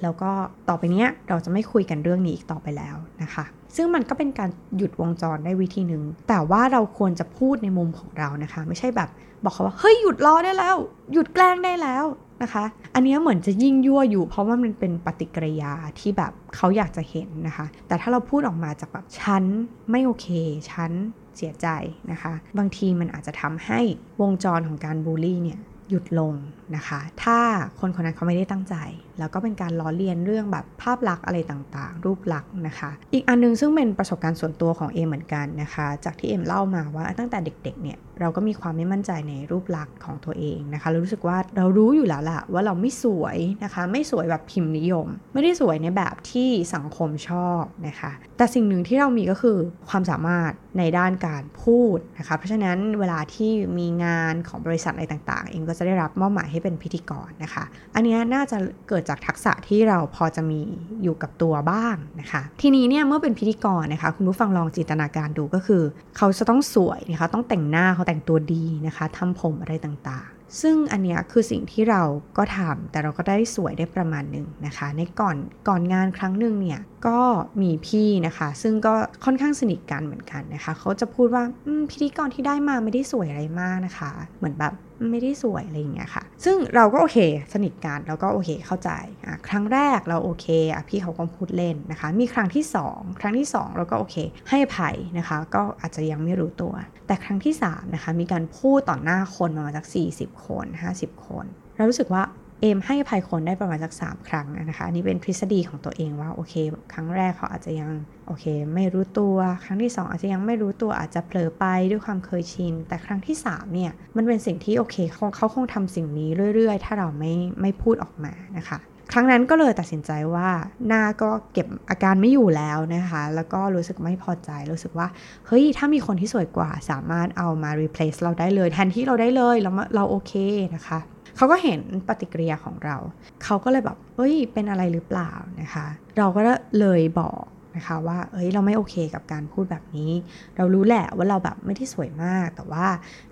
แล้วก็ต่อไปเนี้ยเราจะไม่คุยกันเรื่องนี้อีกต่อไปแล้วนะคะซึ่งมันก็เป็นการหยุดวงจรได้วิธีหนึ่ง แต่ว่าเราควรจะพูดในมุมของเรานะคะ ไม่ใช่แบบ บอกเขาว่า เฮ้ย หยุดล้อได้แล้ว หยุดแกล้งได้แล้วนะคะ อันนี้เหมือนจะยิ่งยั่วอยู่ เพราะว่ามันเป็นปฏิกิริยาที่แบบเขาอยากจะเห็นนะคะ แต่ถ้าเราพูดออกมาจากแบบฉันไม่โอเค ฉันเสียใจนะคะ บางทีมันอาจจะทำให้วงจรของการบูลลี่เนี่ยหยุดลงนะคะ ถ้าคนคนนั้นเขาไม่ได้ตั้งใจแล้วก็เป็นการล้อเลียนเรื่องแบบภาพลักษณ์อะไรต่างๆ รูปลักษณ์นะคะ อีกอันนึงซึ่งเป็นประสบการณ์ส่วนตัวของเอมเหมือนกันนะคะ จากที่เอมเล่ามาว่าตั้งแต่เด็กๆเนี่ยเราก็มีความไม่มั่นใจในรูปลักษณ์ของตัวเองนะคะ เรารู้สึกว่าเรารู้อยู่แล้วล่ะว่าเราไม่สวยนะคะ ไม่สวยแบบพิมพ์นิยม ไม่ได้สวยในแบบที่สังคมชอบนะคะ แต่สิ่งหนึ่งที่เรามีก็คือความสามารถในด้านการพูดนะคะ เพราะฉะนั้นเวลาที่มีงานของบริษัทอะไรต่างๆ เองก็ก็จะได้รับมอบหมายให้เป็นพิธีกรนะคะ อันนี้น่าจะเกิดจากทักษะที่เราพอจะมีอยู่กับตัวบ้างนะคะ ทีนี้เนี่ยเมื่อเป็นพิธีกรนะคะ คุณผู้ฟังลองจินตนาการดูก็คือ เขาจะต้องสวยนะคะ ต้องแต่งหน้าเขาแต่งตัวดีนะคะทำผมอะไรต่างๆซึ่งอันนี้คือสิ่งที่เราก็ทำแต่เราก็ได้สวยได้ประมาณหนึ่งนะคะ ในก่อนก่อนงานครั้งหนึ่งเนี่ยก็มีพี่นะคะ ซึ่งก็ค่อนข้างสนิทกันเหมือนกันนะคะ เขาจะพูดว่าพิธีกรที่ได้มาไม่ได้สวยอะไรมากนะคะ เหมือนแบบไม่ได้สวยอะไรอย่างเงี้ยค่ะ ซึ่งเราก็โอเค สนิทกันเราก็โอเคเข้าใจอะครั้งแรกเราโอเคอะพี่เขาก็พูดเล่นนะคะ มีครั้งที่ 2 ครั้งที่ 2 เราก็โอเค ให้อภัยนะคะ ก็อาจจะยังไม่รู้ตัว แต่ครั้งที่3นะคะมีการพูดต่อหน้าคนมาจาก 40คน 50 คน เรารู้สึกว่าเอมให้อภัยคนได้ประมาณสัก 3 ครั้งนะคะอันนี้เป็นทฤษฎีของตัวเองว่าโอเค ครั้งแรกเขาอาจจะยังโอเค ไม่รู้ตัว ครั้งที่ 2 อาจจะยังไม่รู้ตัวอาจจะเผลอไปด้วยความเคยชิน แต่ครั้งที่ 3 เนี่ย มันเป็นสิ่งที่โอเคเขาเขาคงทำสิ่งนี้เรื่อยๆ ถ้าเราไม่ไม่พูดออกมานะคะ ครั้งนั้นก็เลยตัดสินใจว่าหน้าก็เก็บอาการไม่อยู่แล้วนะคะ แล้วก็รู้สึกไม่พอใจ รู้สึกว่า เฮ้ย ถ้ามีคนที่สวยกว่า สามารถเอามา replace เราได้เลย แทนที่เราได้เลยแล้วเราโอเคนะคะเขาก็เห็นปฏิกิริยาของเรา เขาก็เลยแบบเอ้ย เป็นอะไรหรือเปล่านะคะ เราก็เลยบอกนะคะว่า เอ้ย เราไม่โอเคกับการพูดแบบนี้ เรารู้แหละว่าเราแบบไม่ได้สวยมาก แต่ว่า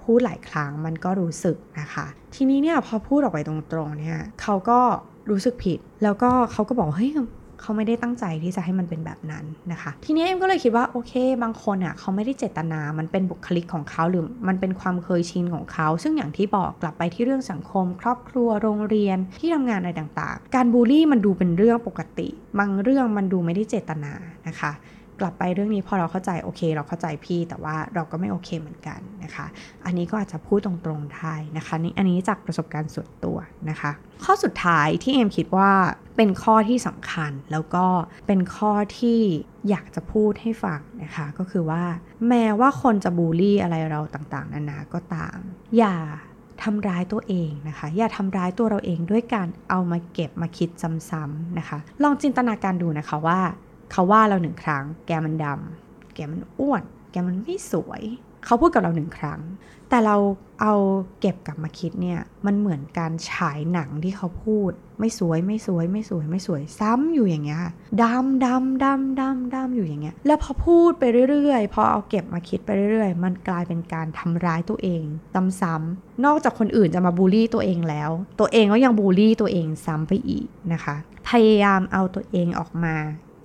พูดหลายครั้งมันก็รู้สึกนะคะ ทีนี้เนี่ยพอพูดออกไปตรงๆ เนี่ยเขาก็ รู้สึกผิด แล้วก็เขาก็บอกเฮ้ยเขาไม่ได้ตั้งใจที่จะให้มันเป็นแบบนั้นนะคะ ทีนี้เอ็มก็เลยคิดว่าโอเค บางคนอะเขาไม่ได้เจตนา มันเป็นบุคลิกของเขาหรือมันเป็นความเคยชินของเขา ซึ่งอย่างที่บอกกลับไปที่เรื่องสังคม ครอบครัวโรงเรียนที่ทำงานอะไรต่างๆ การบูลลี่มันดูเป็นเรื่องปกติ บางเรื่องมันดูไม่ได้เจตนานะคะ กลับไปเรื่องนี้พอเราเข้าใจโอเค เราเข้าใจพี่แต่ว่าเราก็ไม่โอเคเหมือนกันนะคะ อันนี้ก็อาจจะพูดตรงๆได้นะคะนี่อันนี้จากประสบการณ์ส่วนตัวนะคะ ข้อสุดท้ายที่เอ็มคิดว่าเป็นข้อที่สำคัญแล้วก็เป็นข้อที่อยากจะพูดให้ฟังนะคะ ก็คือว่าแม้ว่าคนจะบูลลี่อะไรเราต่างๆ นานาก็ตาม อย่าทำร้ายตัวเองนะคะ อย่าทำร้ายตัวเราเองด้วยการเอามาเก็บมาคิดซ้ำๆนะคะ ลองจินตนาการดูนะคะว่า เขาว่าเราหนึ่งครั้ง แกมันดำแกมันอ้วน แกมันไม่สวย เขาพูดกับเราหนึ่งครั้ง แต่เราเอาเก็บกลับมาคิดเนี่ย มันเหมือนการฉายหนังที่เขาพูด ไม่สวยไม่สวยไม่สวยไม่สวย ซ้ำอยู่อย่างเงี้ยดำดำดำดำดำอยู่อย่างเงี้ย แล้วพอพูดไปเรื่อยๆ พอเอาเก็บมาคิดไปเรื่อยๆ มันกลายเป็นการทำร้ายตัวเองซ้ำๆนอกจากคนอื่นจะมาบูลลี่ตัวเองแล้ว ตัวเองก็ยังบูลลี่ตัวเองซ้ำไปอีกนะคะ พยายามเอาตัวเองออกมา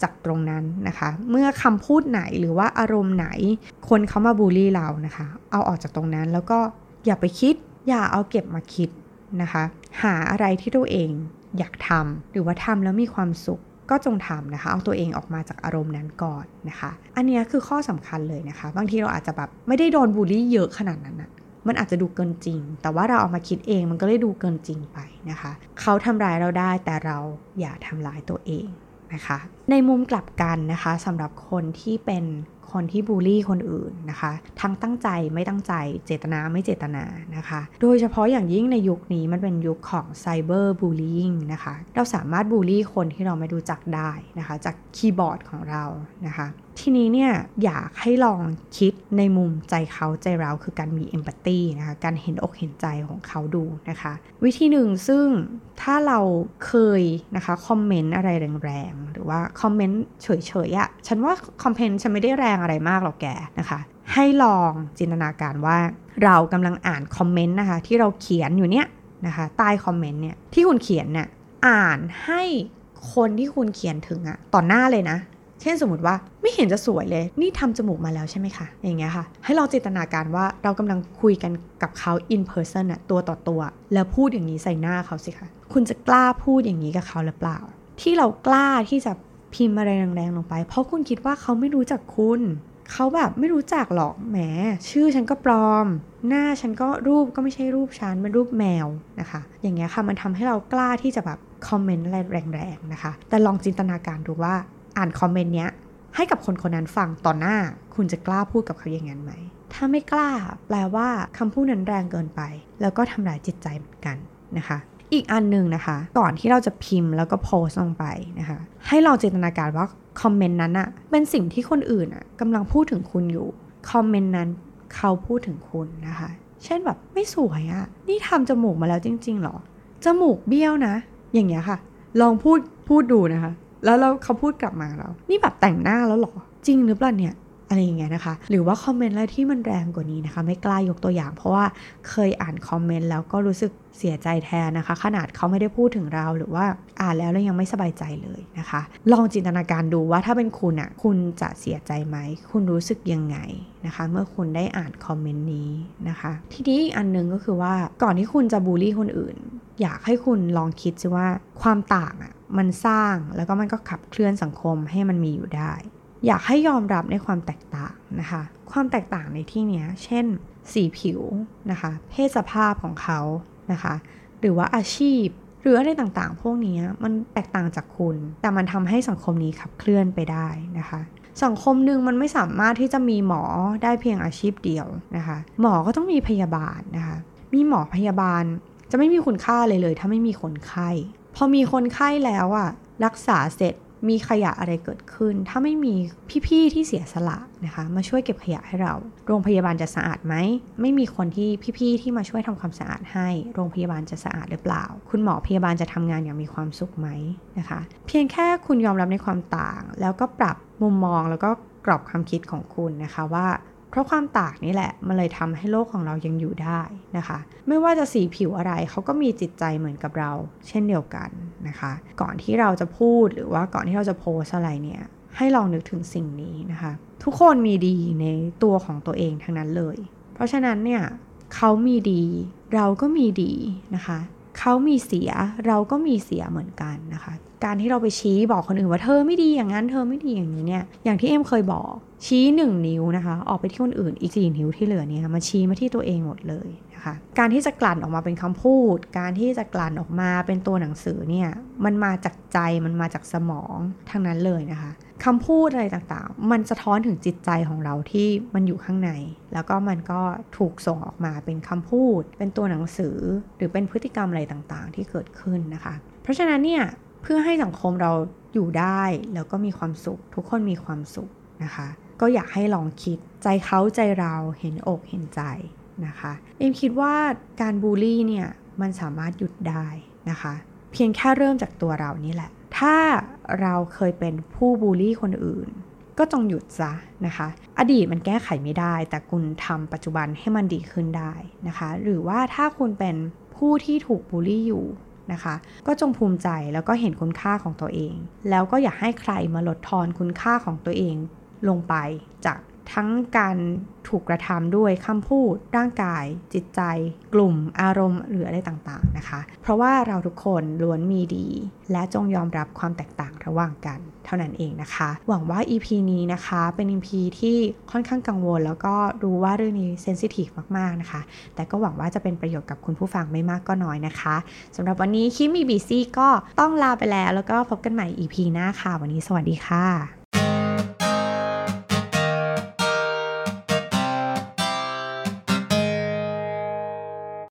จากตรงนั้นนะคะ เมื่อคำพูดไหนหรือว่าอารมณ์ไหน คนเขามาบูลลี่เรานะคะ เอาออกจากตรงนั้นแล้วก็อย่าไปคิด อย่าเอาเก็บมาคิดนะคะ หาอะไรที่ตัวเองอยากทำหรือว่าทำแล้วมีความสุขก็จงทำนะคะ เอาตัวเองออกมาจากอารมณ์นั้นก่อนนะคะ อันนี้คือข้อสำคัญเลยนะคะ บางทีเราอาจจะแบบไม่ได้โดนบูลลี่เยอะขนาดนั้นนะมันอาจจะดูเกินจริง แต่ว่าเราเอามาคิดเองมันก็เลยดูเกินจริงไปนะคะ เขาทำร้ายเราได้แต่เราอย่าทำร้ายตัวเอง นะคะ ในมุมกลับกันนะคะสำหรับคนที่เป็นคนที่บูลลี่คนอื่นนะคะ ทั้งตั้งใจไม่ตั้งใจเจตนาไม่เจตนานะคะ โดยเฉพาะอย่างยิ่งในยุคนี้มันเป็นยุคของไซเบอร์บูลลี่นะคะ เราสามารถบูลลี่คนที่เราไม่รู้จักได้นะคะ จากคีย์บอร์ดของเรานะคะ ทีนี้เนี่ยอยากให้ลองคิดในมุมใจเขาใจเราคือการมีเอมพัตตีนะคะการเห็นอกเห็นใจของเขาดูนะคะ วิธีหนึ่งซึ่งถ้าเราเคยนะคะคอมเมนต์อะไรแรงๆ หรือว่าคอมเมนต์เฉยๆอะ่ะฉันว่าคอมเมนต์ฉันไม่ได้แรงอะไรมากหรอกแกนะคะให้ลองจินตนาการว่าเรากำลังอ่านคอมเมนต์นะคะที่เราเขียนอยู่เนี่ยนะคะใต้คอมเมนต์เนี่ยที่คุณเขียนเนี่ยอ่านให้คนที่คุณเขียนถึงอะต่อหน้าเลยนะ เช่นสมมติว่าไม่เห็นจะสวยเลย นี่ทำจมูกมาแล้วใช่ไหมคะ อย่างเงี้ยค่ะ ให้เราจินตนาการว่าเรากำลังคุยกันกับเขา in person อะตัวต่อตัว แล้วพูดอย่างนี้ใส่หน้าเขาสิคะ คุณจะกล้าพูดอย่างนี้กับเขาหรือเปล่า ที่เรากล้าที่จะพิมพ์อะไรแรงๆลงไป เพราะคุณคิดว่าเขาไม่รู้จักคุณเขาแบบไม่รู้จักหรอกแหม ชื่อฉันก็ปลอม หน้าฉันก็รูปก็ไม่ใช่รูปฉันเป็นรูปแมวนะคะ อย่างเงี้ยค่ะมันทำให้เรากล้าที่จะแบบคอมเมนต์อะไรแรงๆนะคะ แต่ลองจินตนาการดูว่า อ่านคอมเมนต์เนี้ยให้กับคนคนนั้นฟังต่อหน้า คุณจะกล้าพูดกับเขาอย่างนั้นไหม ถ้าไม่กล้า แปลว่าคำพูดนั้นแรงเกินไป แล้วก็ทำลายจิตใจเหมือนกันนะคะ อีกอันหนึ่งนะคะ ก่อนที่เราจะพิมพ์แล้วก็โพสลงไปนะคะ ให้เราจินตนาการว่าคอมเมนต์นั้นอะเป็นสิ่งที่คนอื่นอะกำลังพูดถึงคุณอยู่คอมเมนต์นั้นเขาพูดถึงคุณนะคะเเช่นแบบไม่สวยอะนี่ทำจมูกมาแล้วจริงๆหรอจมูกเบี้ยวนะ อย่างเงี้ยค่ะ ลองพูดพูดดูนะคะ แล้วเราเขาพูดกลับมาเรา นี่แบบแต่งหน้าแล้วหรอ จริงหรือเปล่าเนี่ยอะไรอย่างเงี้ยนะคะ หรือว่าคอมเมนต์อะไรที่มันแรงกว่านี้นะคะ ไม่กล้ายกตัวอย่าง เพราะว่าเคยอ่านคอมเมนต์แล้วก็รู้สึกเสียใจแทนนะคะ ขนาดเขาไม่ได้พูดถึงเราหรือว่าอ่านแล้วแล้วยังไม่สบายใจเลยนะคะ ลองจินตนาการดูว่าถ้าเป็นคุณอะ่ะคุณจะเสียใจไหม คุณรู้สึกยังไงนะคะ เมื่อคุณได้อ่านคอมเมนต์นี้นะคะ ทีนี้อีกอันนึงก็คือว่าก่อนที่คุณจะบูลลี่คนอื่น อยากให้คุณลองคิดซิว่าความต่างอะมันสร้างแล้วก็มันก็ขับเคลื่อนสังคมให้มันมีอยู่ได้ อยากให้ยอมรับในความแตกต่างนะคะ ความแตกต่างในที่นี้เช่น สีผิวนะคะ เพศสภาพของเขานะคะ หรือว่าอาชีพ หรืออะไรต่างๆ พวกนี้มันแตกต่างจากคุณ แต่มันทำให้สังคมนี้ขับเคลื่อนไปได้นะคะสังคมหนึ่งมันไม่สามารถที่จะมีหมอได้เพียงอาชีพเดียวนะคะ หมอก็ต้องมีพยาบาลนะคะ มีหมอพยาบาล จะไม่มีคุณค่าเลยเลย ถ้าไม่มีคนไข้ พอมีคนไข้แล้วอะรักษาเสร็จมีขยะอะไรเกิดขึ้น ถ้าไม่มีพี่ๆที่เสียสละนะคะ มาช่วยเก็บขยะให้เรา โรงพยาบาลจะสะอาดไหม ไม่มีคนที่พี่ๆที่มาช่วยทำความสะอาดให้ โรงพยาบาลจะสะอาดหรือเปล่า คุณหมอพยาบาลจะทำงานอย่างมีความสุขไหมนะคะ เพียงแค่คุณยอมรับในความต่าง แล้วก็ปรับมุมมองแล้วก็กรอบความคิดของคุณนะคะว่า เพราะความต่างนี่แหละ มันเลยทำให้โลกของเรายังอยู่ได้นะคะ ไม่ว่าจะสีผิวอะไรเขาก็มีจิตใจเหมือนกับเรา เช่นเดียวกันนะคะ ก่อนที่เราจะพูดหรือว่าก่อนที่เราจะโพสอะไรเนี่ย ให้ลองนึกถึงสิ่งนี้นะคะ ทุกคนมีดีในตัวของตัวเองทั้งนั้นเลย เพราะฉะนั้นเนี่ยเขามีดี เราก็มีดีนะคะ เขามีเสียเราก็มีเสียเหมือนกันนะคะ การที่เราไปชี้บอกคนอื่นว่าเธอไม่ดีอย่างนั้นเธอไม่ดีอย่างนี้เนี่ยอย่างที่เอ็มเคยบอกชี้หนึ่งนิ้วนะคะ ออกไปที่คนอื่นอีกสี่นิ้วที่เหลือเนี่ยมาชี้มาที่ตัวเองหมดเลยนะคะ การที่จะกลั่นออกมาเป็นคำพูด การที่จะกลั่นออกมาเป็นตัวหนังสือเนี่ยมันมาจากใจมันมาจากสมองทั้งนั้นเลยนะคะ คำพูดอะไรต่างๆ มันสะท้อนถึงจิตใจของเราที่มันอยู่ข้างใน แล้วก็มันก็ถูกส่งออกมาเป็นคำพูด เป็นตัวหนังสือ หรือเป็นพฤติกรรมอะไรต่างๆ ที่เกิดขึ้นนะคะ เพราะฉะนั้นเนี่ยเพื่อให้สังคมเราอยู่ได้แล้วก็มีความสุข ทุกคนมีความสุขนะคะ ก็อยากให้ลองคิดใจเขาใจเราเห็นอกเห็นใจนะคะเอ็มคิดว่าการบูลลี่เนี่ยมันสามารถหยุดได้นะคะ เพียงแค่เริ่มจากตัวเรานี่แหละ ถ้าเราเคยเป็นผู้บูลลี่คนอื่น ก็จงหยุดซะนะคะ อดีตมันแก้ไขไม่ได้ แต่คุณทำปัจจุบันให้มันดีขึ้นได้นะคะ หรือว่าถ้าคุณเป็นผู้ที่ถูกบูลลี่อยู่นะคะ ก็จงภูมิใจแล้วก็เห็นคุณค่าของตัวเอง แล้วก็อย่าให้ใครมาลดทอนคุณค่าของตัวเองลงไปจาก ทั้งการถูกกระทำด้วยคำพูด ร่างกาย จิตใจ กลุ่ม อารมณ์ หรืออะไรต่างๆนะคะ เพราะว่าเราทุกคนล้วนมีดี และจงยอมรับความแตกต่างระหว่างกัน เท่านั้นเองนะคะ หวังว่า EP นี้นะคะเป็น EP ที่ค่อนข้างกังวล แล้วก็รู้ว่าเรื่องนี้เซนซิทีฟมากๆนะคะ แต่ก็หวังว่าจะเป็นประโยชน์กับคุณผู้ฟังไม่มากก็น้อยนะคะสำหรับวันนี้คิมมีบีซี่ก็ต้องลาไปแล้ว แล้วก็พบกันใหม่ EP หน้าค่ะ วันนี้สวัสดีค่ะ